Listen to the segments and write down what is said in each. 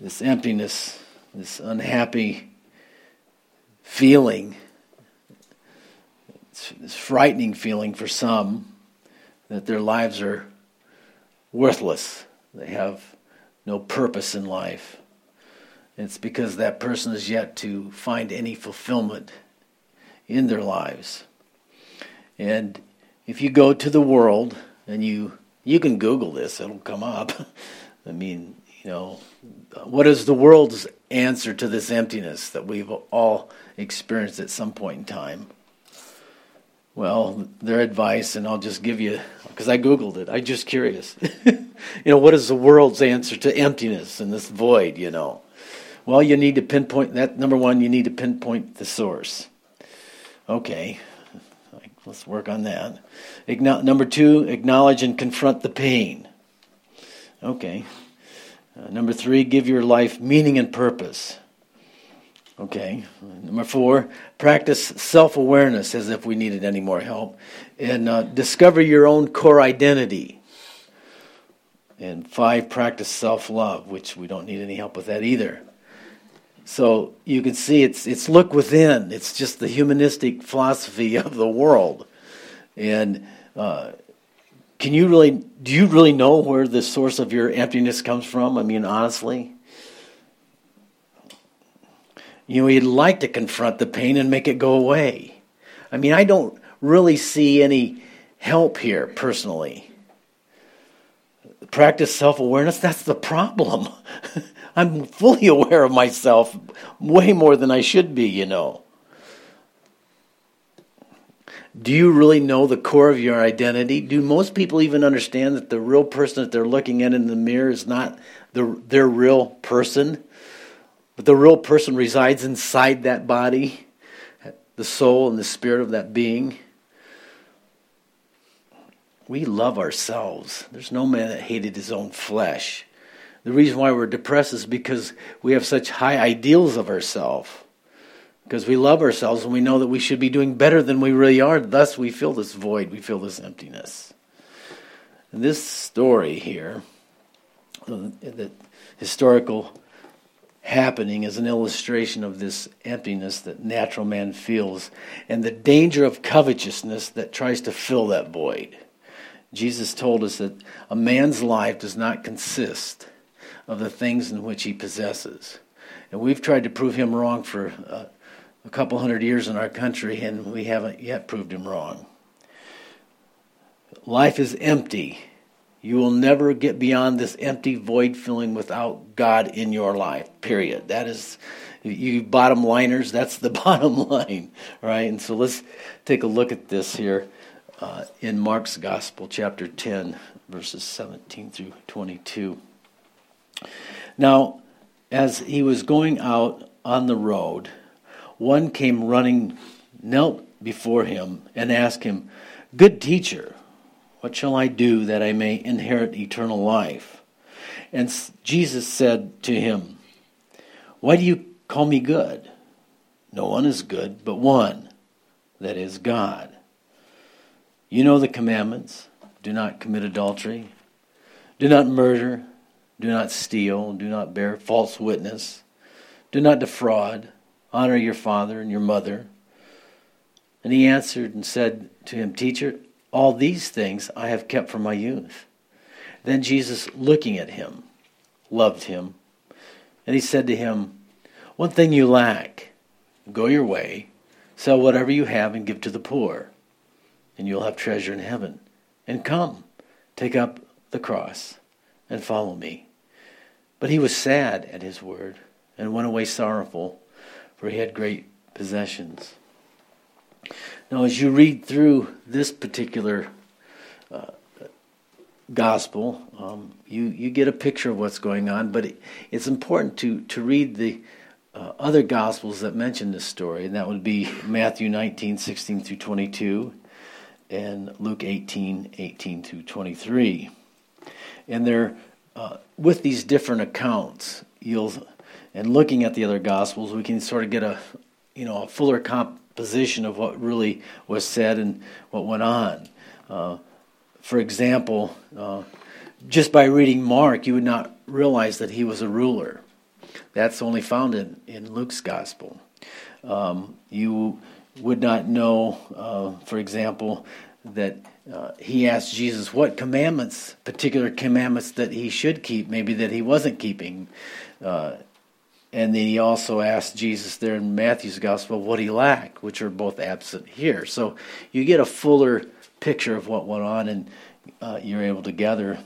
this emptiness, this unhappy feeling, this frightening feeling for some that their lives are worthless. They have no purpose in life. It's because that person is yet to find any fulfillment in their lives. And if you go to the world and you you can Google this, it'll come up. I mean, you know, what is the world's answer to this emptiness that we've all experienced at some point in time? Well, their advice, and I'll just give you, because I Googled it, I'm just curious. you know, what is the world's answer to emptiness and this void, you know? Well, you need to pinpoint that. Number one, you need to pinpoint the source. Okay, let's work on that. number two, acknowledge and confront the pain. Okay. Uh, number three, give your life meaning and purpose. Okay. Number four, practice self awareness as if we needed any more help. And uh, discover your own core identity. And five, practice self love, which we don't need any help with that either. So you can see it's it's look within. It's just the humanistic philosophy of the world. And uh, can you really do you really know where the source of your emptiness comes from? I mean, honestly. You know, you'd like to confront the pain and make it go away. I mean, I don't really see any help here personally. Practice self awareness, that's the problem. I'm fully aware of myself way more than I should be, you know. Do you really know the core of your identity? Do most people even understand that the real person that they're looking at in the mirror is not the, their real person? But the real person resides inside that body, the soul and the spirit of that being. We love ourselves. There's no man that hated his own flesh. The reason why we're depressed is because we have such high ideals of ourselves. Because we love ourselves and we know that we should be doing better than we really are. Thus, we feel this void, we feel this emptiness. And this story here, the historical happening, is an illustration of this emptiness that natural man feels and the danger of covetousness that tries to fill that void. Jesus told us that a man's life does not consist of the things in which he possesses. And we've tried to prove him wrong for uh, a couple hundred years in our country, and we haven't yet proved him wrong. Life is empty. You will never get beyond this empty void feeling without God in your life, period. That is, you bottom liners, that's the bottom line, right? And so let's take a look at this here uh, in Mark's Gospel, chapter 10, verses 17 through 22. Now, as he was going out on the road, one came running, knelt before him, and asked him, Good teacher, what shall I do that I may inherit eternal life? And Jesus said to him, Why do you call me good? No one is good but one, that is God. You know the commandments do not commit adultery, do not murder do not steal. Do not bear false witness. Do not defraud. Honor your father and your mother. And he answered and said to him, Teacher, all these things I have kept from my youth. Then Jesus, looking at him, loved him. And he said to him, One thing you lack. Go your way, sell whatever you have, and give to the poor, and you'll have treasure in heaven. And come, take up the cross, and follow me. But he was sad at his word and went away sorrowful, for he had great possessions. Now, as you read through this particular uh, gospel, um, you, you get a picture of what's going on, but it, it's important to, to read the uh, other gospels that mention this story, and that would be Matthew 19, 16 through 22, and Luke 18, 18 through 23. And they're uh, with these different accounts, you'll and looking at the other gospels, we can sort of get a you know a fuller composition of what really was said and what went on. Uh, for example, uh, just by reading Mark, you would not realize that he was a ruler. That's only found in, in Luke's gospel. Um, you would not know, uh, for example, that uh, he asked Jesus what commandments, particular commandments that he should keep, maybe that he wasn't keeping. Uh, and then he also asked Jesus there in Matthew's gospel what he lacked, which are both absent here. So you get a fuller picture of what went on, and uh, you're able to gather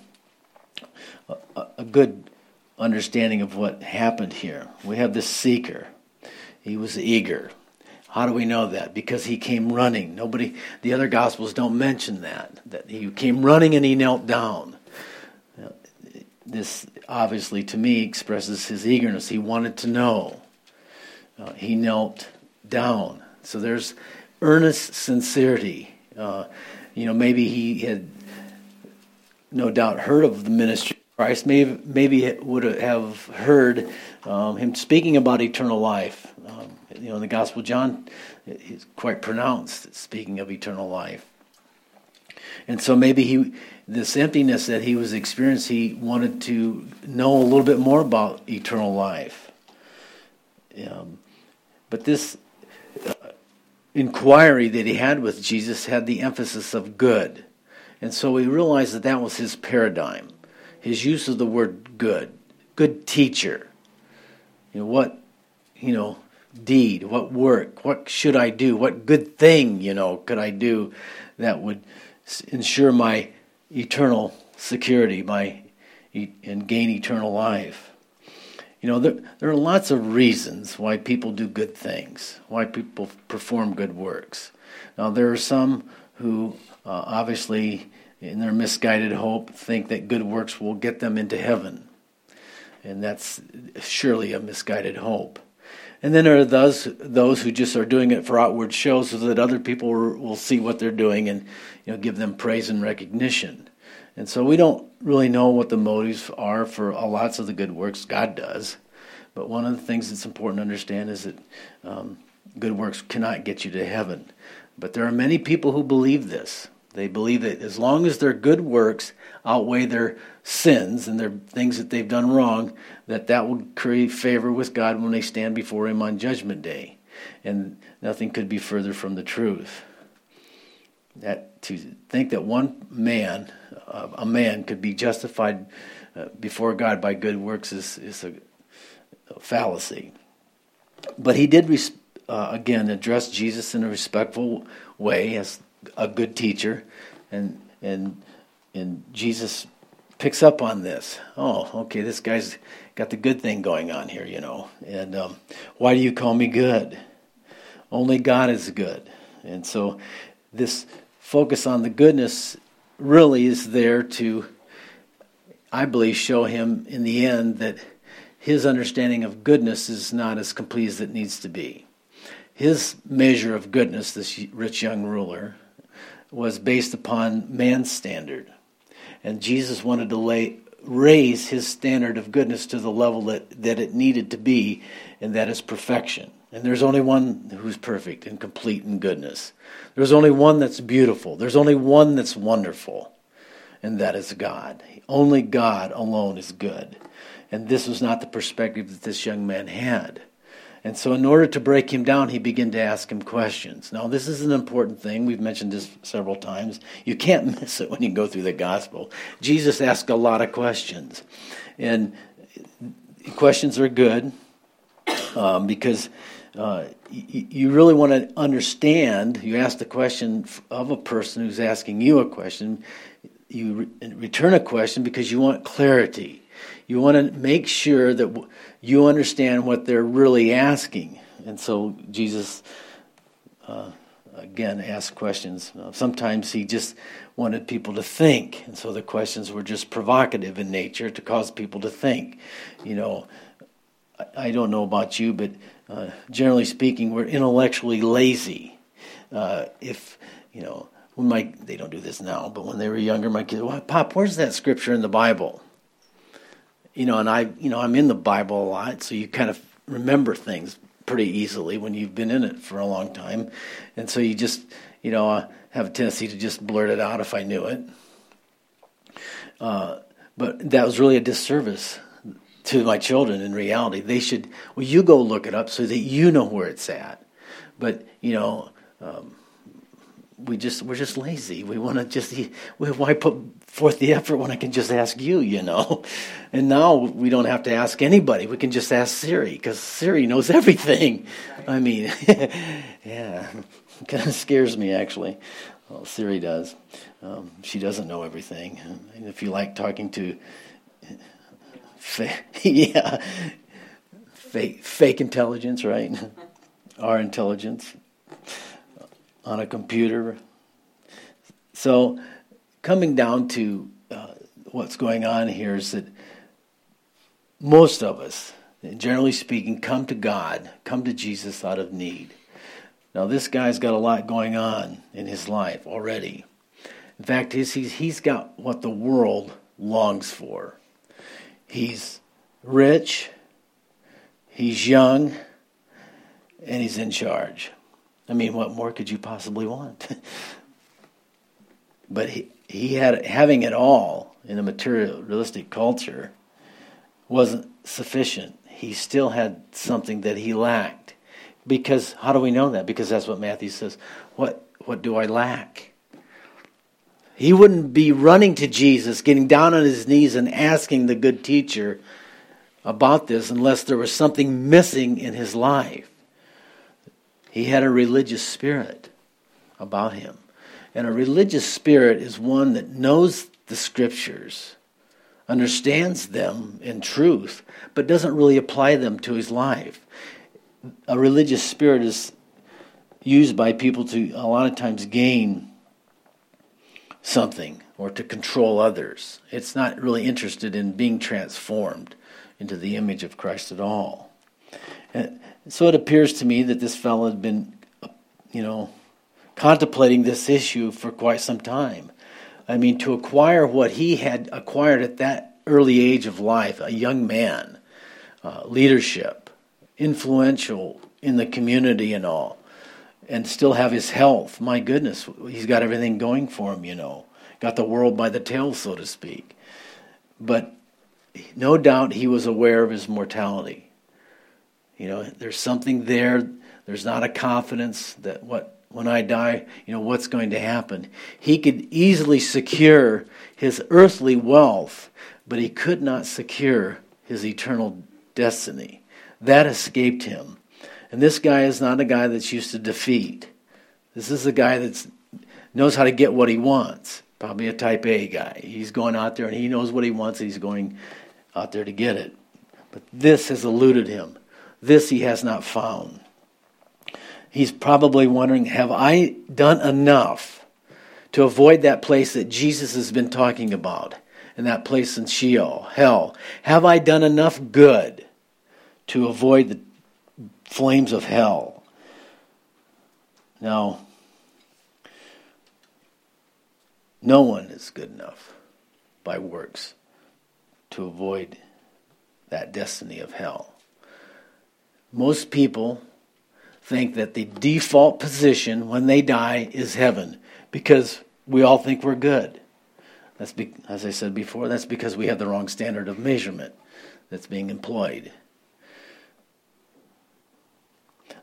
a, a good understanding of what happened here. We have this seeker. He was eager. How do we know that? Because he came running. Nobody, the other gospels don't mention that. That he came running and he knelt down. This obviously, to me, expresses his eagerness. He wanted to know. Uh, he knelt down. So there's earnest sincerity. Uh, you know, maybe he had no doubt heard of the ministry of Christ. Maybe maybe would have heard um, him speaking about eternal life. Um, you know, in the Gospel of John, is quite pronounced speaking of eternal life. And so maybe he, this emptiness that he was experiencing, he wanted to know a little bit more about eternal life. Um, but this uh, inquiry that he had with Jesus had the emphasis of good. And so we realized that that was his paradigm, his use of the word good, good teacher. You know, what, you know, deed, what work, what should I do, what good thing, you know, could I do that would ensure my eternal security, my and gain eternal life. You know, there, there are lots of reasons why people do good things, why people perform good works. Now, there are some who uh, obviously, in their misguided hope, think that good works will get them into heaven. And that's surely a misguided hope. And then there are those those who just are doing it for outward show, so that other people will see what they're doing and you know give them praise and recognition. And so we don't really know what the motives are for lots of the good works God does. But one of the things that's important to understand is that um, good works cannot get you to heaven. But there are many people who believe this. They believe that as long as their good works outweigh their sins and their things that they've done wrong, that that will create favor with God when they stand before Him on Judgment Day. And nothing could be further from the truth. That to think that one man, uh, a man, could be justified uh, before God by good works is is a, a fallacy. But he did res- uh, again address Jesus in a respectful way as a good teacher, and and and Jesus picks up on this. Oh, okay, this guy's got the good thing going on here, you know. And um, why do you call me good? Only God is good, and so this focus on the goodness really is there to, I believe, show him in the end that his understanding of goodness is not as complete as it needs to be. His measure of goodness, this rich young ruler, was based upon man's standard. And Jesus wanted to lay, raise his standard of goodness to the level that, that it needed to be, and that is perfection. And there's only one who's perfect and complete in goodness. There's only one that's beautiful. There's only one that's wonderful, and that is God. Only God alone is good. And this was not the perspective that this young man had. And so, in order to break him down, he began to ask him questions. Now, this is an important thing. We've mentioned this several times. You can't miss it when you go through the gospel. Jesus asked a lot of questions. And questions are good um, because uh, you, you really want to understand. You ask the question of a person who's asking you a question. You re- return a question because you want clarity. You want to make sure that you understand what they're really asking. And so Jesus, uh, again, asked questions. Uh, sometimes he just wanted people to think. And so the questions were just provocative in nature to cause people to think. You know, I, don't know about you, but uh, generally speaking, we're intellectually lazy. Uh, if, you know, when my, they don't do this now, but when they were younger, my kids, well, Pop, where's that scripture in the Bible? You know, and I, you know, I'm in the Bible a lot, so you kind of remember things pretty easily when you've been in it for a long time, and so you just, you know, uh, have a tendency to just blurt it out if I knew it. Uh, but that was really a disservice to my children in reality. They should, well, you go look it up so that you know where it's at. But, you know, um, we just we're just lazy. We want to just why put forth the effort when I can just ask you, you know? And now we don't have to ask anybody. We can just ask Siri because Siri knows everything. I mean, yeah, kind of scares me actually. Well, Siri does. Um, she doesn't know everything. And if you like talking to, yeah, fake fake intelligence, right? Our intelligence on a computer. So, coming down to uh, what's going on here is that most of us, generally speaking, come to God, come to Jesus out of need. Now, this guy's got a lot going on in his life already. In fact, he's, he's, he's got what the world longs for. He's rich, he's young, and he's in charge. I mean, what more could you possibly want? but he, he had having it all in a materialistic culture wasn't sufficient. He still had something that he lacked. Because how do we know that? Because that's what Matthew says. What what do I lack? He wouldn't be running to Jesus, getting down on his knees and asking the good teacher about this unless there was something missing in his life. He had a religious spirit about him. And a religious spirit is one that knows the scriptures, understands them in truth, but doesn't really apply them to his life. A religious spirit is used by people to a lot of times gain something or to control others. It's not really interested in being transformed into the image of Christ at all. And so it appears to me that this fellow had been, you know, contemplating this issue for quite some time. I mean, to acquire what he had acquired at that early age of life, a young man, uh, leadership, influential in the community and all, and still have his health. My goodness, he's got everything going for him, you know. Got the world by the tail, so to speak. But no doubt he was aware of his mortality. You know, there's something there. There's not a confidence that what when I die, you know, what's going to happen. He could easily secure his earthly wealth, but he could not secure his eternal destiny. That escaped him. And this guy is not a guy that's used to defeat. This is a guy that knows how to get what he wants. Probably a type A guy. He's going out there and he knows what he wants and he's going out there to get it. But this has eluded him. This he has not found. He's probably wondering Have I done enough to avoid that place that Jesus has been talking about? And that place in Sheol, hell. Have I done enough good to avoid the flames of hell? Now, no one is good enough by works to avoid that destiny of hell most people think that the default position when they die is heaven because we all think we're good. That's be, as I said before, that's because we have the wrong standard of measurement that's being employed.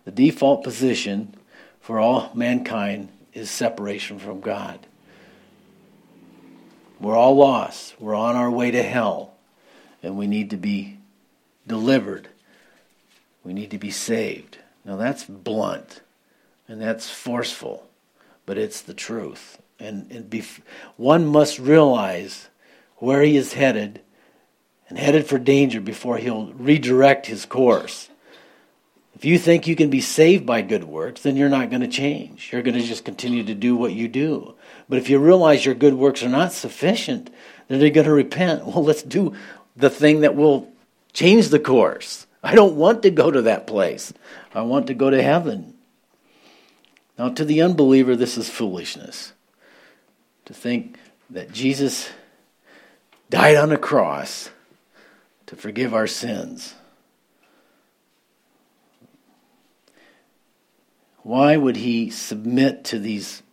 The default position for all mankind is separation from God. We're all lost. We're on our way to hell, and we need to be delivered we need to be saved. Now that's blunt and that's forceful, but it's the truth. And, and one must realize where he is headed and headed for danger before he'll redirect his course. If you think you can be saved by good works, then you're not going to change. You're going to just continue to do what you do. But if you realize your good works are not sufficient, then you're going to repent. Well, let's do the thing that will change the course. I don't want to go to that place. I want to go to heaven. Now, to the unbeliever, this is foolishness. To think that Jesus died on a cross to forgive our sins. Why would he submit to these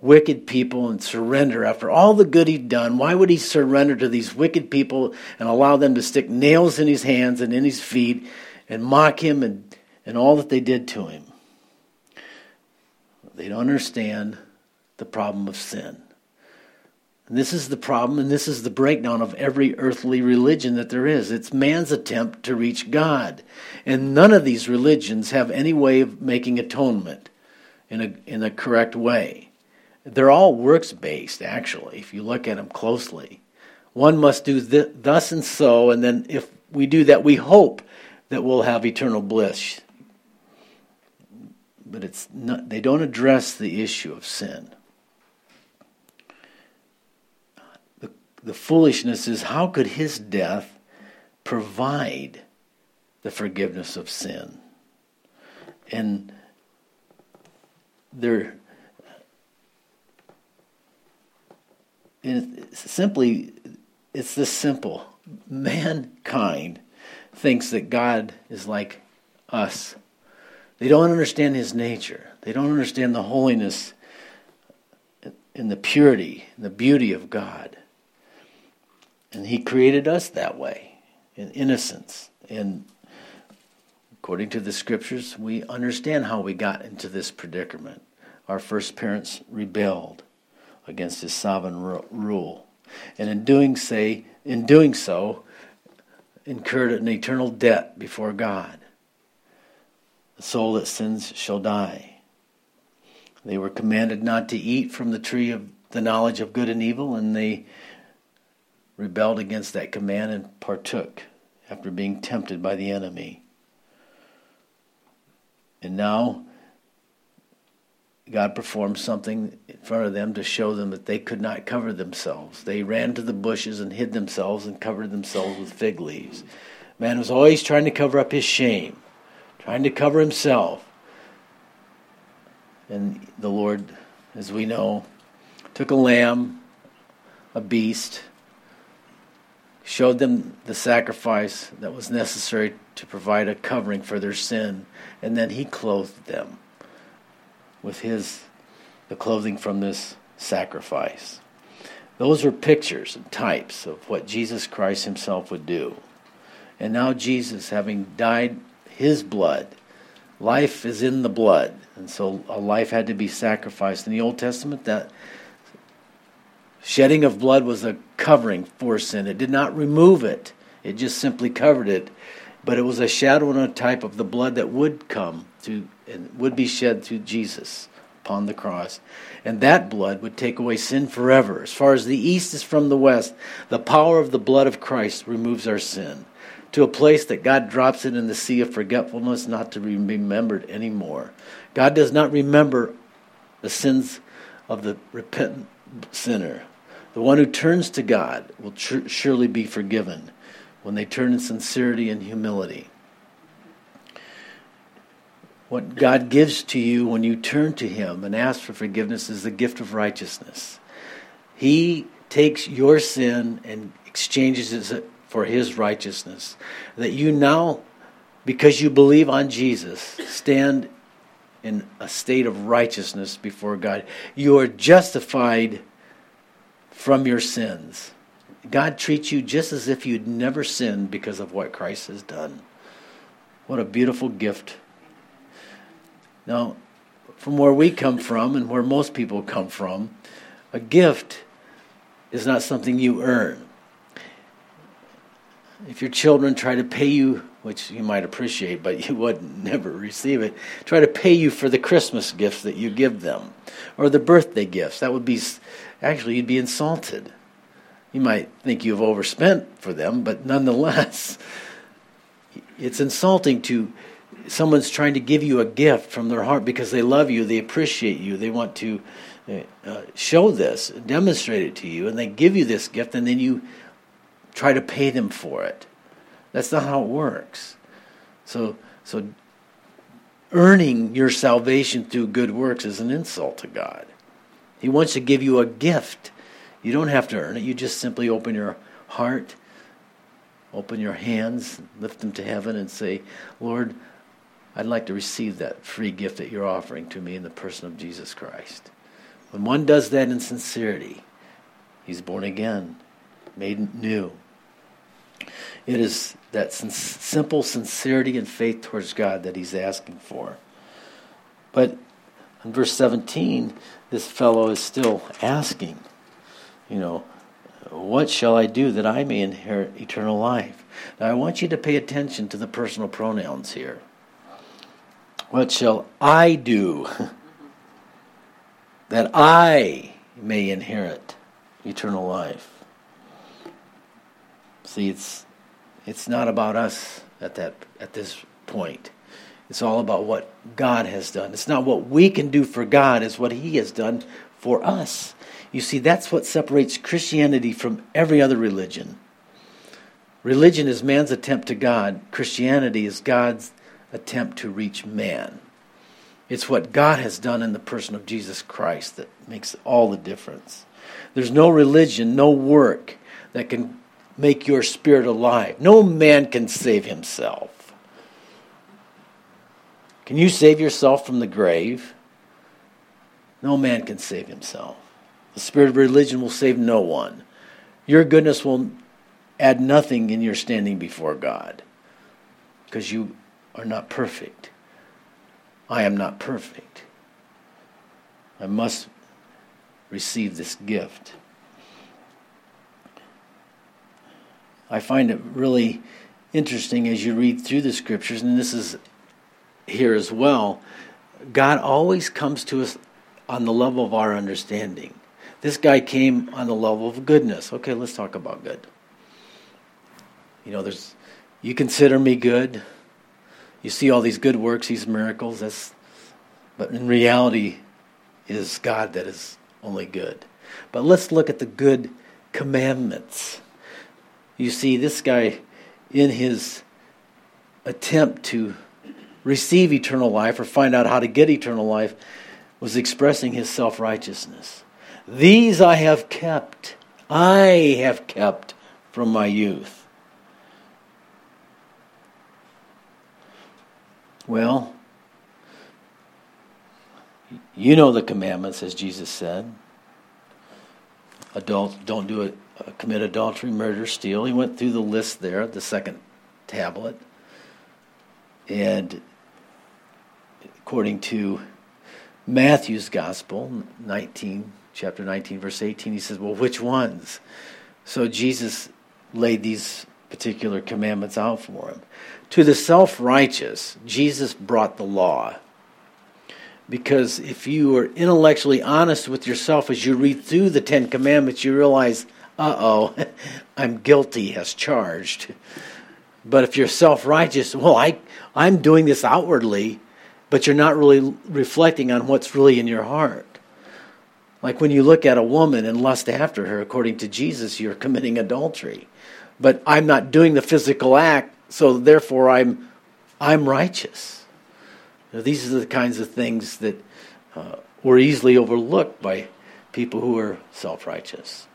wicked people and surrender after all the good he'd done? Why would he surrender to these wicked people and allow them to stick nails in his hands and in his feet and mock him and, and all that they did to him? They don't understand the problem of sin. And this is the problem, and this is the breakdown of every earthly religion that there is. It's man's attempt to reach God. And none of these religions have any way of making atonement in a, in a correct way. They're all works based, actually, if you look at them closely. One must do th- thus and so, and then if we do that, we hope that we'll have eternal bliss. But it's not, they don't address the issue of sin. the foolishness is how could his death provide the forgiveness of sin? And there, it's simply, it's this simple. Mankind thinks that God is like us. They don't understand his nature. They don't understand the holiness and the purity and the beauty of God. And He created us that way, in innocence. And according to the scriptures, we understand how we got into this predicament. Our first parents rebelled against His sovereign rule, and in doing say, in doing so, incurred an eternal debt before God. The soul that sins shall die. They were commanded not to eat from the tree of the knowledge of good and evil, and they rebelled against that command and partook after being tempted by the enemy. And now God performed something in front of them to show them that they could not cover themselves. They ran to the bushes and hid themselves and covered themselves with fig leaves. Man was always trying to cover up his shame, trying to cover himself. And the Lord, as we know, took a lamb, a beast, showed them the sacrifice that was necessary to provide a covering for their sin, and then he clothed them with his the clothing from this sacrifice. Those were pictures and types of what Jesus Christ himself would do. And now Jesus, having died his blood, life is in the blood. And so a life had to be sacrificed. In the Old Testament, that Shedding of blood was a covering for sin. It did not remove it, it just simply covered it. But it was a shadow and a type of the blood that would come to and would be shed through Jesus upon the cross. And that blood would take away sin forever. As far as the east is from the west, the power of the blood of Christ removes our sin to a place that God drops it in the sea of forgetfulness, not to be remembered anymore. God does not remember the sins of the repentant sinner. The one who turns to God will tr- surely be forgiven when they turn in sincerity and humility. What God gives to you when you turn to Him and ask for forgiveness is the gift of righteousness. He takes your sin and exchanges it for His righteousness. That you now, because you believe on Jesus, stand in a state of righteousness before God. You are justified from your sins. God treats you just as if you'd never sinned because of what Christ has done. What a beautiful gift. Now, from where we come from and where most people come from, a gift is not something you earn. If your children try to pay you, which you might appreciate, but you would never receive it, try to pay you for the Christmas gifts that you give them or the birthday gifts, that would be actually you'd be insulted. You might think you've overspent for them, but nonetheless, it's insulting to someone's trying to give you a gift from their heart because they love you, they appreciate you, they want to uh, show this, demonstrate it to you, and they give you this gift, and then you try to pay them for it. That's not how it works. So, so earning your salvation through good works is an insult to God. He wants to give you a gift. You don't have to earn it. You just simply open your heart, open your hands, lift them to heaven, and say, Lord, I'd like to receive that free gift that you're offering to me in the person of Jesus Christ. When one does that in sincerity, he's born again, made new. It is that simple sincerity and faith towards God that he's asking for. But in verse 17, this fellow is still asking, you know, what shall I do that I may inherit eternal life? Now, I want you to pay attention to the personal pronouns here. What shall I do that I may inherit eternal life? See, it's it's not about us at that at this point. It's all about what God has done. It's not what we can do for God, it's what He has done for us. You see, that's what separates Christianity from every other religion. Religion is man's attempt to God, Christianity is God's attempt to reach man. It's what God has done in the person of Jesus Christ that makes all the difference. There's no religion, no work that can make your spirit alive. No man can save himself. Can you save yourself from the grave? No man can save himself. The spirit of religion will save no one. Your goodness will add nothing in your standing before God because you are not perfect. I am not perfect. I must receive this gift. I find it really interesting as you read through the scriptures, and this is here as well. God always comes to us on the level of our understanding. This guy came on the level of goodness. Okay, let's talk about good. You know, there's you consider me good. You see all these good works, these miracles, that's but in reality is God that is only good. But let's look at the good commandments. You see, this guy, in his attempt to receive eternal life or find out how to get eternal life, was expressing his self righteousness. These I have kept, I have kept from my youth. Well, you know the commandments, as Jesus said. Adult, don't do it uh, commit adultery, murder, steal. He went through the list there, the second tablet. And according to Matthew's gospel, 19, chapter 19, verse 18, he says, Well, which ones? So Jesus laid these particular commandments out for him. To the self righteous, Jesus brought the law. Because if you are intellectually honest with yourself as you read through the Ten Commandments, you realize uh oh, I'm guilty as charged. But if you're self righteous, well, I, I'm doing this outwardly, but you're not really reflecting on what's really in your heart. Like when you look at a woman and lust after her, according to Jesus, you're committing adultery. But I'm not doing the physical act, so therefore I'm, I'm righteous. Now, these are the kinds of things that uh, were easily overlooked by people who are self righteous.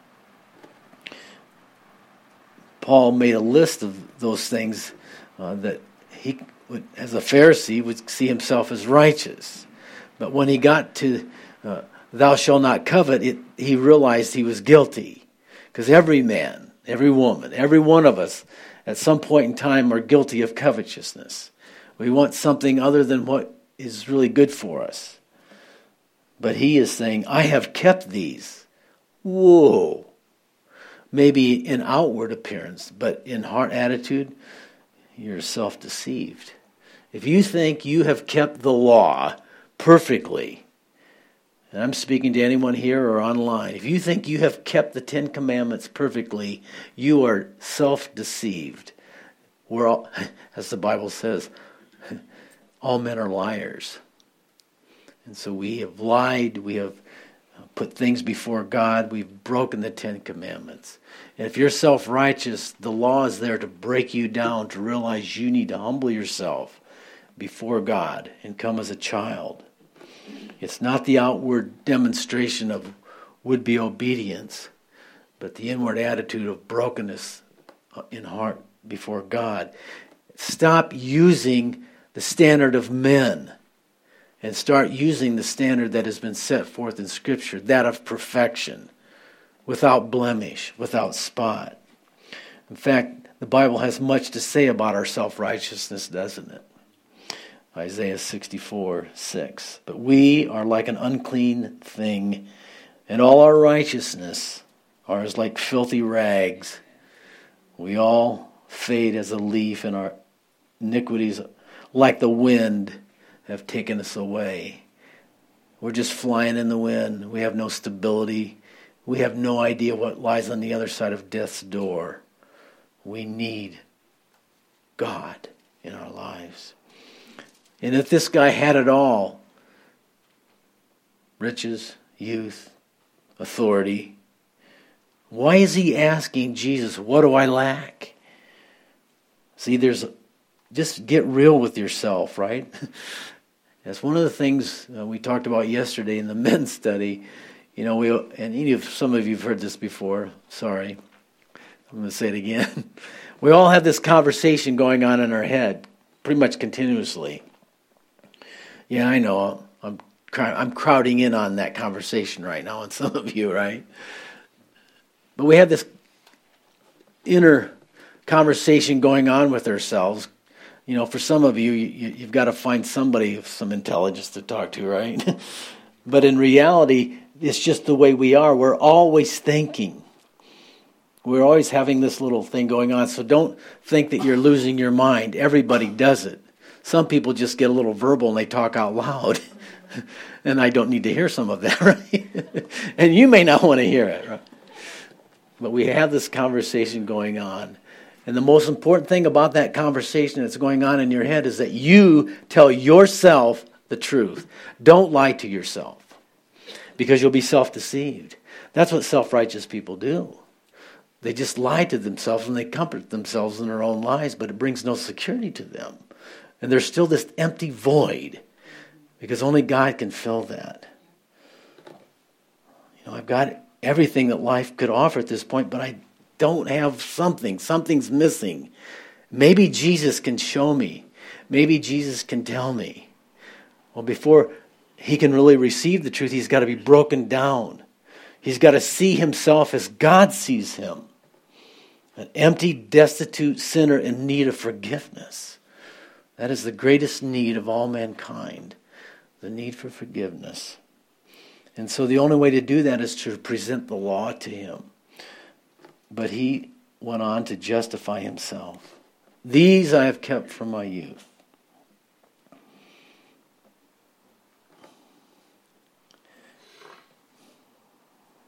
Paul made a list of those things uh, that he, would, as a Pharisee, would see himself as righteous. But when he got to uh, "Thou shalt not covet," it, he realized he was guilty, because every man, every woman, every one of us, at some point in time, are guilty of covetousness. We want something other than what is really good for us. But he is saying, "I have kept these." Whoa! maybe in outward appearance, but in heart attitude, you're self deceived. If you think you have kept the law perfectly, and I'm speaking to anyone here or online, if you think you have kept the Ten Commandments perfectly, you are self deceived. We're all, as the Bible says, all men are liars. And so we have lied, we have put things before God, we've broken the Ten Commandments. And if you're self righteous, the law is there to break you down, to realize you need to humble yourself before God and come as a child. It's not the outward demonstration of would be obedience, but the inward attitude of brokenness uh, in heart before God. Stop using the standard of men and start using the standard that has been set forth in Scripture, that of perfection, without blemish, without spot. In fact, the Bible has much to say about our self righteousness, doesn't it? Isaiah 64 6. But we are like an unclean thing, and all our righteousness are as like filthy rags. We all fade as a leaf, and our iniquities, like the wind, have taken us away. We're just flying in the wind. We have no stability. We have no idea what lies on the other side of death's door. We need God in our lives. And if this guy had it all riches, youth, authority why is he asking Jesus, What do I lack? See, there's just get real with yourself, right? That's one of the things uh, we talked about yesterday in the men's study. You know, we and any of some of you've heard this before. Sorry, I'm going to say it again. we all have this conversation going on in our head, pretty much continuously. Yeah, I know. I'm I'm crowding in on that conversation right now, and some of you, right? But we have this inner conversation going on with ourselves you know, for some of you, you have got to find somebody of some intelligence to talk to, right? but in reality, it's just the way we are. We're always thinking. We're always having this little thing going on. So don't think that you're losing your mind. Everybody does it. Some people just get a little verbal and they talk out loud. and I don't need to hear some of that, right? and you may not want to hear it, right? But we have this conversation going on. And the most important thing about that conversation that's going on in your head is that you tell yourself the truth. Don't lie to yourself because you'll be self deceived. That's what self righteous people do. They just lie to themselves and they comfort themselves in their own lies, but it brings no security to them. And there's still this empty void because only God can fill that. You know, I've got everything that life could offer at this point, but I don't have something. Something's missing. Maybe Jesus can show me. Maybe Jesus can tell me. Well, before he can really receive the truth, he's got to be broken down. He's got to see himself as God sees him an empty, destitute sinner in need of forgiveness. That is the greatest need of all mankind the need for forgiveness. And so the only way to do that is to present the law to him. But he went on to justify himself. These I have kept from my youth.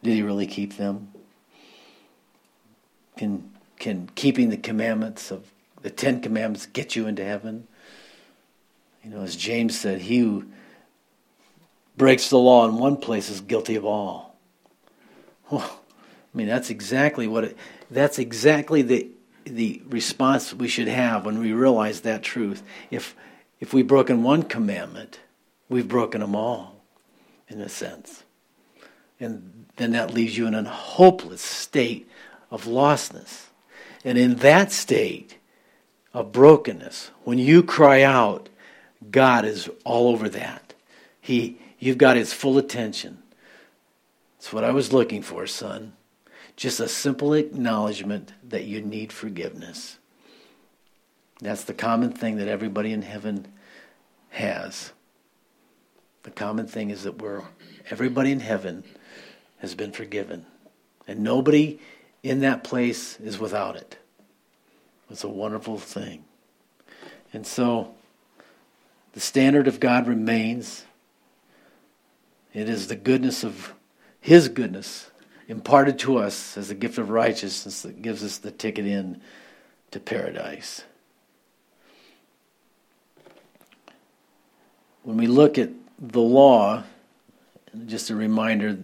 Did he really keep them? Can, can keeping the commandments of the Ten Commandments get you into heaven? You know, as James said, he who breaks the law in one place is guilty of all. Well, I mean, that's exactly what it, that's exactly the the response we should have when we realize that truth. If if we've broken one commandment, we've broken them all, in a sense. And then that leaves you in a hopeless state of lostness. And in that state of brokenness, when you cry out, God is all over that. He, you've got his full attention. That's what I was looking for, son. Just a simple acknowledgement that you need forgiveness. That's the common thing that everybody in heaven has. The common thing is that we're everybody in heaven has been forgiven. And nobody in that place is without it. It's a wonderful thing. And so the standard of God remains. It is the goodness of His goodness imparted to us as a gift of righteousness that gives us the ticket in to paradise. When we look at the law, just a reminder,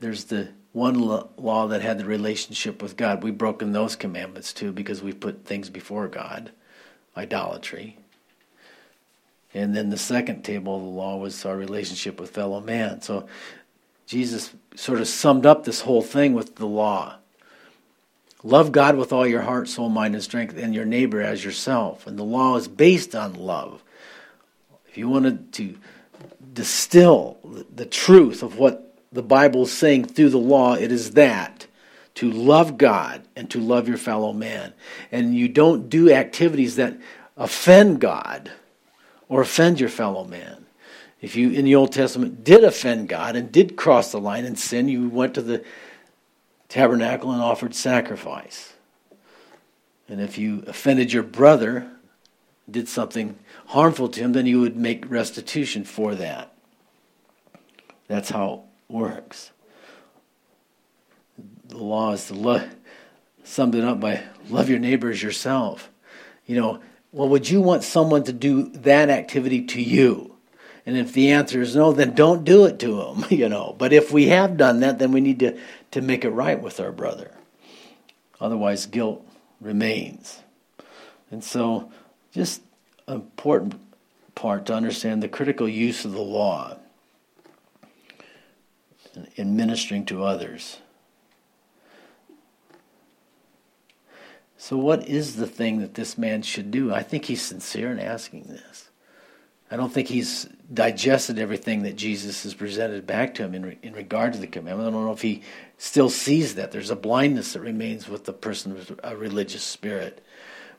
there's the one law that had the relationship with God. We've broken those commandments too because we've put things before God, idolatry. And then the second table of the law was our relationship with fellow man. So Jesus sort of summed up this whole thing with the law. Love God with all your heart, soul, mind, and strength, and your neighbor as yourself. And the law is based on love. If you wanted to distill the truth of what the Bible is saying through the law, it is that to love God and to love your fellow man. And you don't do activities that offend God or offend your fellow man. If you, in the Old Testament, did offend God and did cross the line and sin, you went to the tabernacle and offered sacrifice. And if you offended your brother, did something harmful to him, then you would make restitution for that. That's how it works. The law is to summed it up by love your neighbor as yourself. You know, well, would you want someone to do that activity to you? And if the answer is no, then don't do it to them, you know. But if we have done that, then we need to, to make it right with our brother. Otherwise, guilt remains. And so, just an important part to understand the critical use of the law in ministering to others. So, what is the thing that this man should do? I think he's sincere in asking this. I don't think he's digested everything that Jesus has presented back to him in, re, in regard to the commandment. I don't know if he still sees that. There's a blindness that remains with the person with a religious spirit.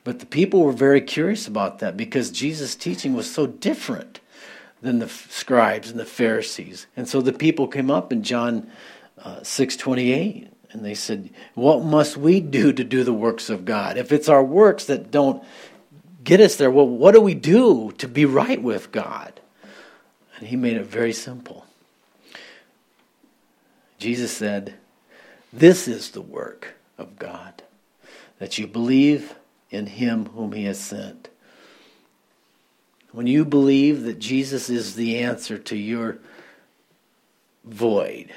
But the people were very curious about that because Jesus' teaching was so different than the scribes and the Pharisees. And so the people came up in John uh, 6:28 and they said, "What must we do to do the works of God? If it's our works that don't get us there, well, what do we do to be right with God?" And he made it very simple. Jesus said, "This is the work of God, that you believe in him whom he has sent. When you believe that Jesus is the answer to your void,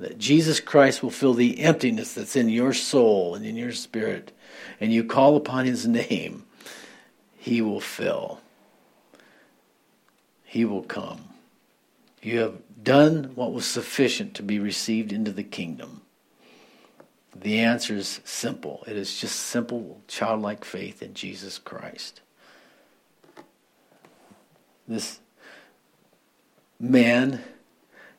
that Jesus Christ will fill the emptiness that's in your soul and in your spirit, and you call upon his name, he will fill. He will come. You have done what was sufficient to be received into the kingdom. The answer is simple. It is just simple, childlike faith in Jesus Christ. This man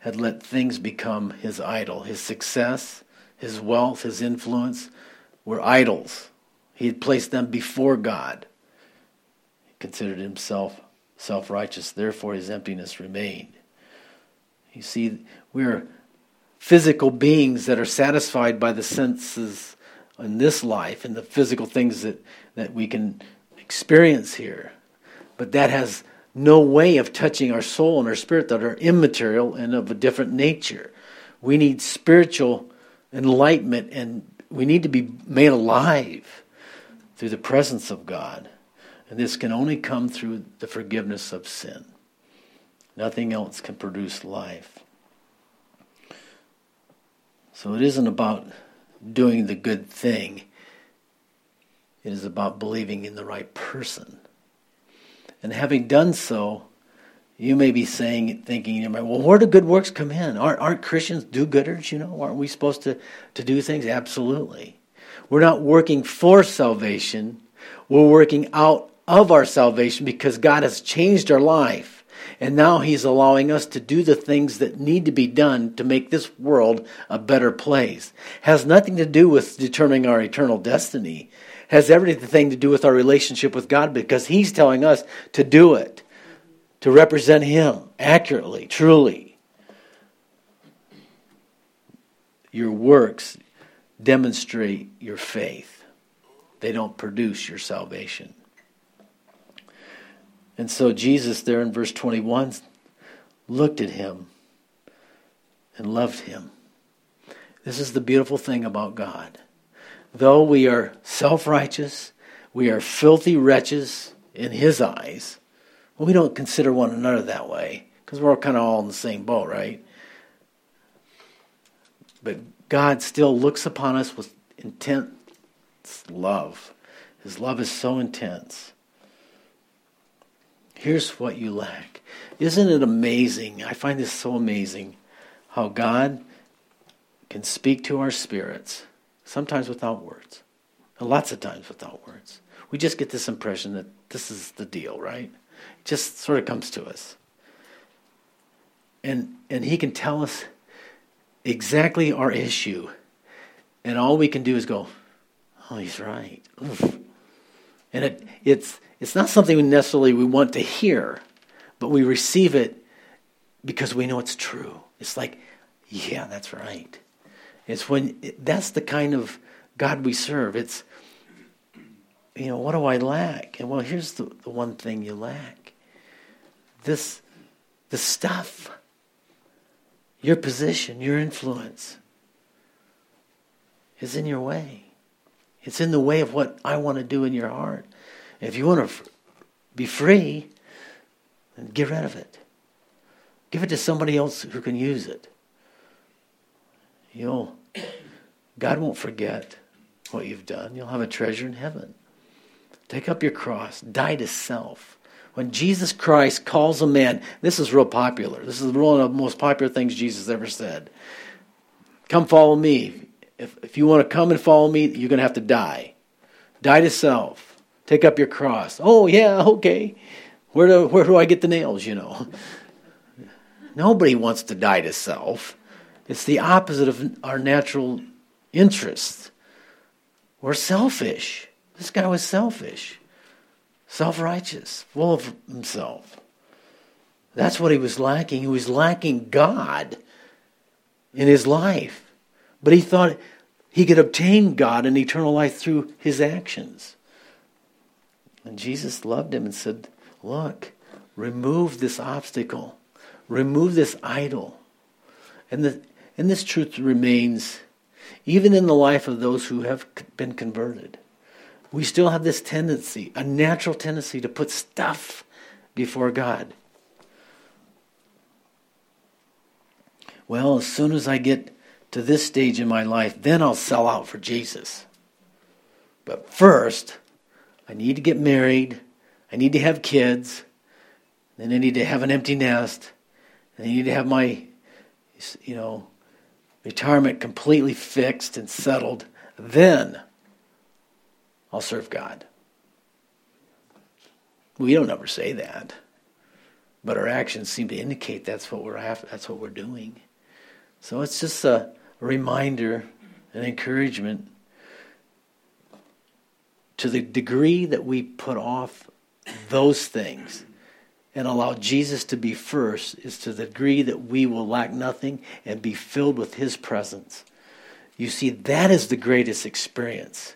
had let things become his idol. His success, his wealth, his influence were idols. He had placed them before God. He considered himself self righteous, therefore his emptiness remained. You see, we're physical beings that are satisfied by the senses in this life and the physical things that, that we can experience here. But that has no way of touching our soul and our spirit that are immaterial and of a different nature. We need spiritual enlightenment and we need to be made alive through the presence of God. And this can only come through the forgiveness of sin. Nothing else can produce life. So it isn't about doing the good thing, it is about believing in the right person. And having done so, you may be saying, thinking in your mind, well, where do good works come in? Aren't, aren't Christians do gooders? You know, aren't we supposed to, to do things? Absolutely. We're not working for salvation. We're working out of our salvation because God has changed our life. And now he's allowing us to do the things that need to be done to make this world a better place. Has nothing to do with determining our eternal destiny. Has everything to do with our relationship with God because he's telling us to do it. To represent him accurately, truly. Your works demonstrate your faith. They don't produce your salvation. And so Jesus, there in verse 21, looked at him and loved him. This is the beautiful thing about God. Though we are self righteous, we are filthy wretches in his eyes. We don't consider one another that way because we're kind of all in the same boat, right? But God still looks upon us with intense love. His love is so intense Here's what you lack. Isn't it amazing? I find this so amazing how God can speak to our spirits, sometimes without words, and lots of times without words. We just get this impression that this is the deal, right? It just sort of comes to us. and and he can tell us exactly our issue. And all we can do is go, "Oh, he's right." Oof. And it it's it's not something we necessarily we want to hear, but we receive it because we know it's true. It's like, yeah, that's right. It's when that's the kind of God we serve. It's you know, what do I lack? And well, here's the, the one thing you lack. This the stuff. Your position, your influence is in your way. It's in the way of what I want to do in your heart. If you want to be free, then get rid of it. Give it to somebody else who can use it. You'll, God won't forget what you've done. You'll have a treasure in heaven. Take up your cross, die to self. When Jesus Christ calls a man, this is real popular. This is one of the most popular things Jesus ever said. Come follow me. If, if you want to come and follow me, you're going to have to die. Die to self. Take up your cross. Oh, yeah, okay. Where do, where do I get the nails, you know? Nobody wants to die to self. It's the opposite of our natural interest. We're selfish. This guy was selfish, self righteous, full of himself. That's what he was lacking. He was lacking God in his life. But he thought he could obtain God and eternal life through his actions. And Jesus loved him and said, Look, remove this obstacle, remove this idol. And, the, and this truth remains even in the life of those who have been converted. We still have this tendency, a natural tendency to put stuff before God. Well, as soon as I get to this stage in my life, then I'll sell out for Jesus. But first, I need to get married. I need to have kids. Then I need to have an empty nest. And I need to have my, you know, retirement completely fixed and settled. Then I'll serve God. We don't ever say that, but our actions seem to indicate that's what we're after, that's what we're doing. So it's just a reminder, an encouragement to the degree that we put off those things and allow Jesus to be first is to the degree that we will lack nothing and be filled with his presence. You see, that is the greatest experience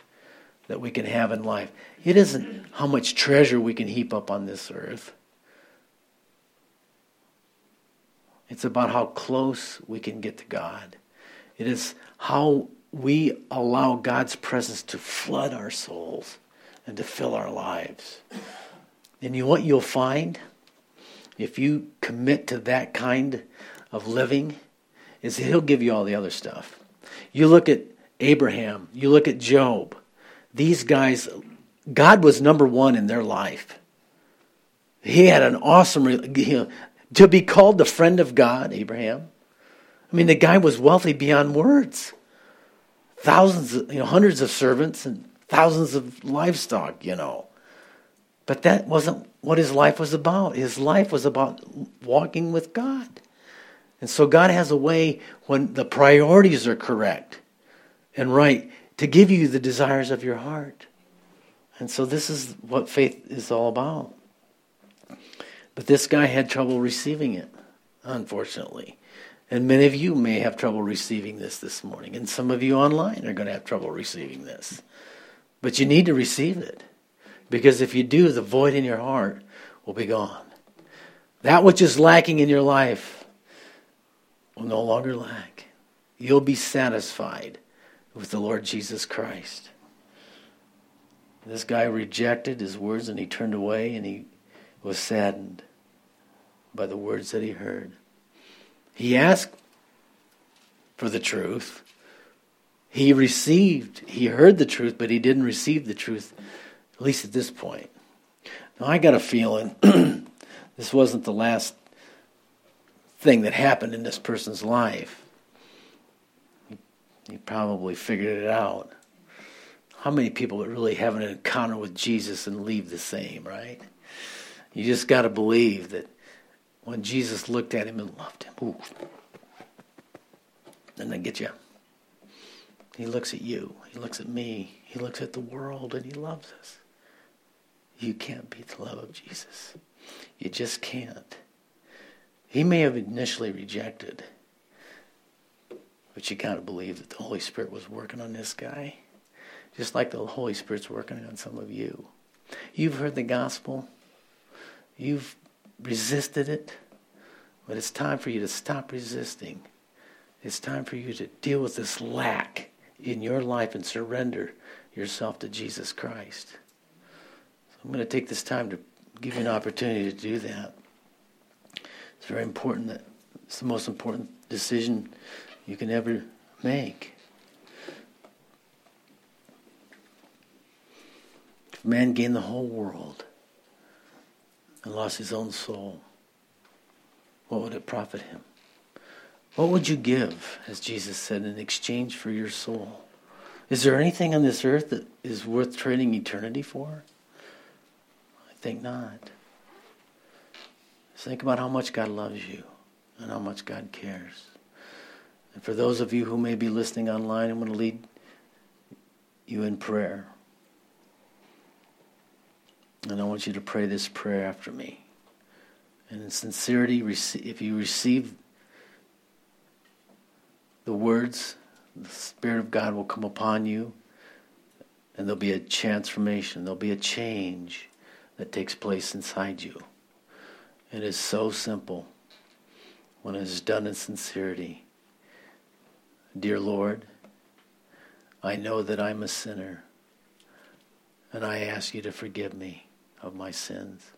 that we can have in life. It isn't how much treasure we can heap up on this earth. It's about how close we can get to God. It is how we allow God's presence to flood our souls and to fill our lives. And you what you'll find if you commit to that kind of living is he'll give you all the other stuff. You look at Abraham, you look at Job. These guys God was number 1 in their life. He had an awesome you know, to be called the friend of God, Abraham. I mean, the guy was wealthy beyond words thousands, you know, hundreds of servants and thousands of livestock, you know. But that wasn't what his life was about. His life was about walking with God. And so God has a way when the priorities are correct and right to give you the desires of your heart. And so this is what faith is all about. But this guy had trouble receiving it, unfortunately. And many of you may have trouble receiving this this morning. And some of you online are going to have trouble receiving this. But you need to receive it. Because if you do, the void in your heart will be gone. That which is lacking in your life will no longer lack. You'll be satisfied with the Lord Jesus Christ. This guy rejected his words and he turned away and he was saddened by the words that he heard. He asked for the truth. He received, he heard the truth, but he didn't receive the truth, at least at this point. Now, I got a feeling this wasn't the last thing that happened in this person's life. He probably figured it out. How many people would really have an encounter with Jesus and leave the same, right? You just got to believe that when Jesus looked at him and loved him. Ooh. That get you? He looks at you. He looks at me. He looks at the world and he loves us. You can't beat the love of Jesus. You just can't. He may have initially rejected, but you got to believe that the Holy Spirit was working on this guy, just like the Holy Spirit's working on some of you. You've heard the gospel, you've resisted it, but it's time for you to stop resisting. It's time for you to deal with this lack in your life and surrender yourself to Jesus Christ. I'm going to take this time to give you an opportunity to do that. It's very important that it's the most important decision you can ever make. If man gained the whole world and lost his own soul, what would it profit him? What would you give, as Jesus said, in exchange for your soul? Is there anything on this earth that is worth trading eternity for? Think not. Think about how much God loves you and how much God cares. And for those of you who may be listening online, I'm going to lead you in prayer. And I want you to pray this prayer after me. And in sincerity, if you receive the words, the Spirit of God will come upon you, and there'll be a transformation, there'll be a change that takes place inside you. It is so simple when it is done in sincerity. Dear Lord, I know that I'm a sinner, and I ask you to forgive me of my sins.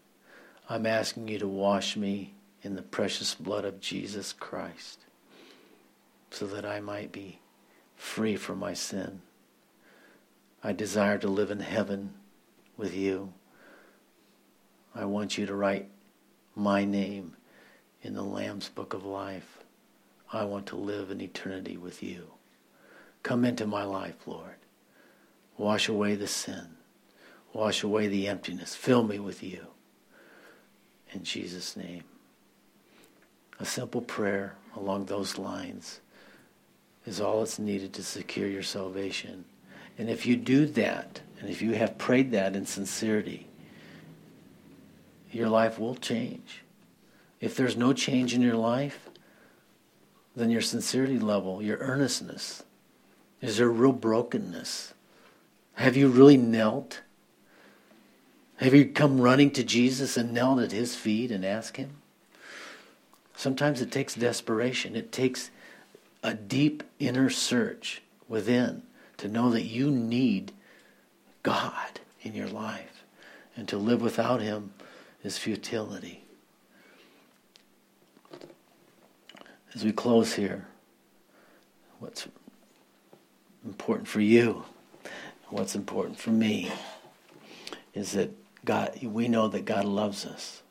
I'm asking you to wash me in the precious blood of Jesus Christ so that I might be free from my sin. I desire to live in heaven with you. I want you to write my name in the Lamb's Book of Life. I want to live in eternity with you. Come into my life, Lord. Wash away the sin. Wash away the emptiness. Fill me with you. In Jesus' name. A simple prayer along those lines is all that's needed to secure your salvation. And if you do that, and if you have prayed that in sincerity, your life will change. If there's no change in your life, then your sincerity level, your earnestness, is there real brokenness? Have you really knelt? Have you come running to Jesus and knelt at his feet and asked him? Sometimes it takes desperation. It takes a deep inner search within to know that you need God in your life. And to live without him is futility. As we close here, what's important for you, what's important for me, is that God, we know that God loves us.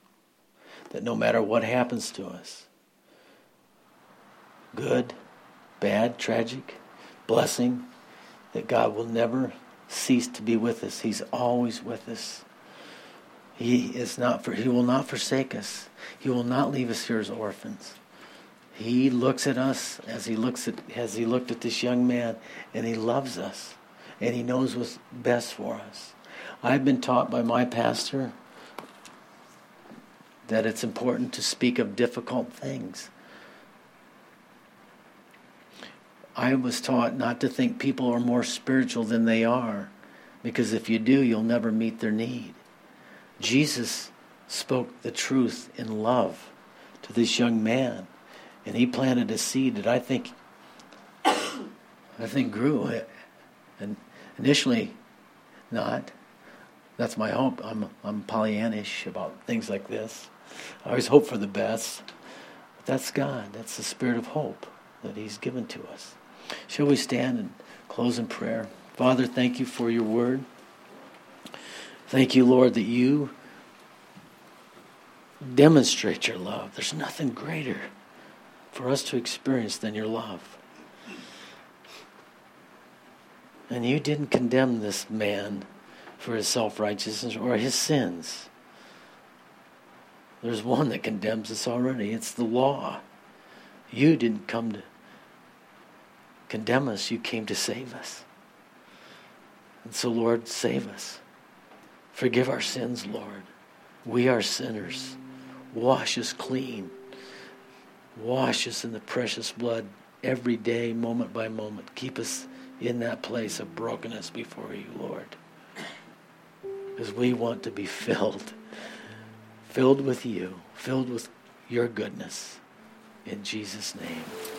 That no matter what happens to us, good, bad, tragic, blessing, that God will never cease to be with us. He's always with us. He is not for he will not forsake us. He will not leave us here as orphans. He looks at us as he looks at as he looked at this young man and he loves us and he knows what's best for us. I've been taught by my pastor that it's important to speak of difficult things. I was taught not to think people are more spiritual than they are because if you do, you'll never meet their need. Jesus spoke the truth in love to this young man, and he planted a seed that I think I think grew. And initially, not. That's my hope. I'm I'm Pollyannish about things like this. I always hope for the best. But that's God. That's the spirit of hope that He's given to us. Shall we stand and close in prayer? Father, thank you for your word. Thank you, Lord, that you demonstrate your love. There's nothing greater for us to experience than your love. And you didn't condemn this man for his self righteousness or his sins. There's one that condemns us already. It's the law. You didn't come to condemn us, you came to save us. And so, Lord, save us. Forgive our sins, Lord. We are sinners. Wash us clean. Wash us in the precious blood every day, moment by moment. Keep us in that place of brokenness before you, Lord. Because we want to be filled, filled with you, filled with your goodness. In Jesus' name.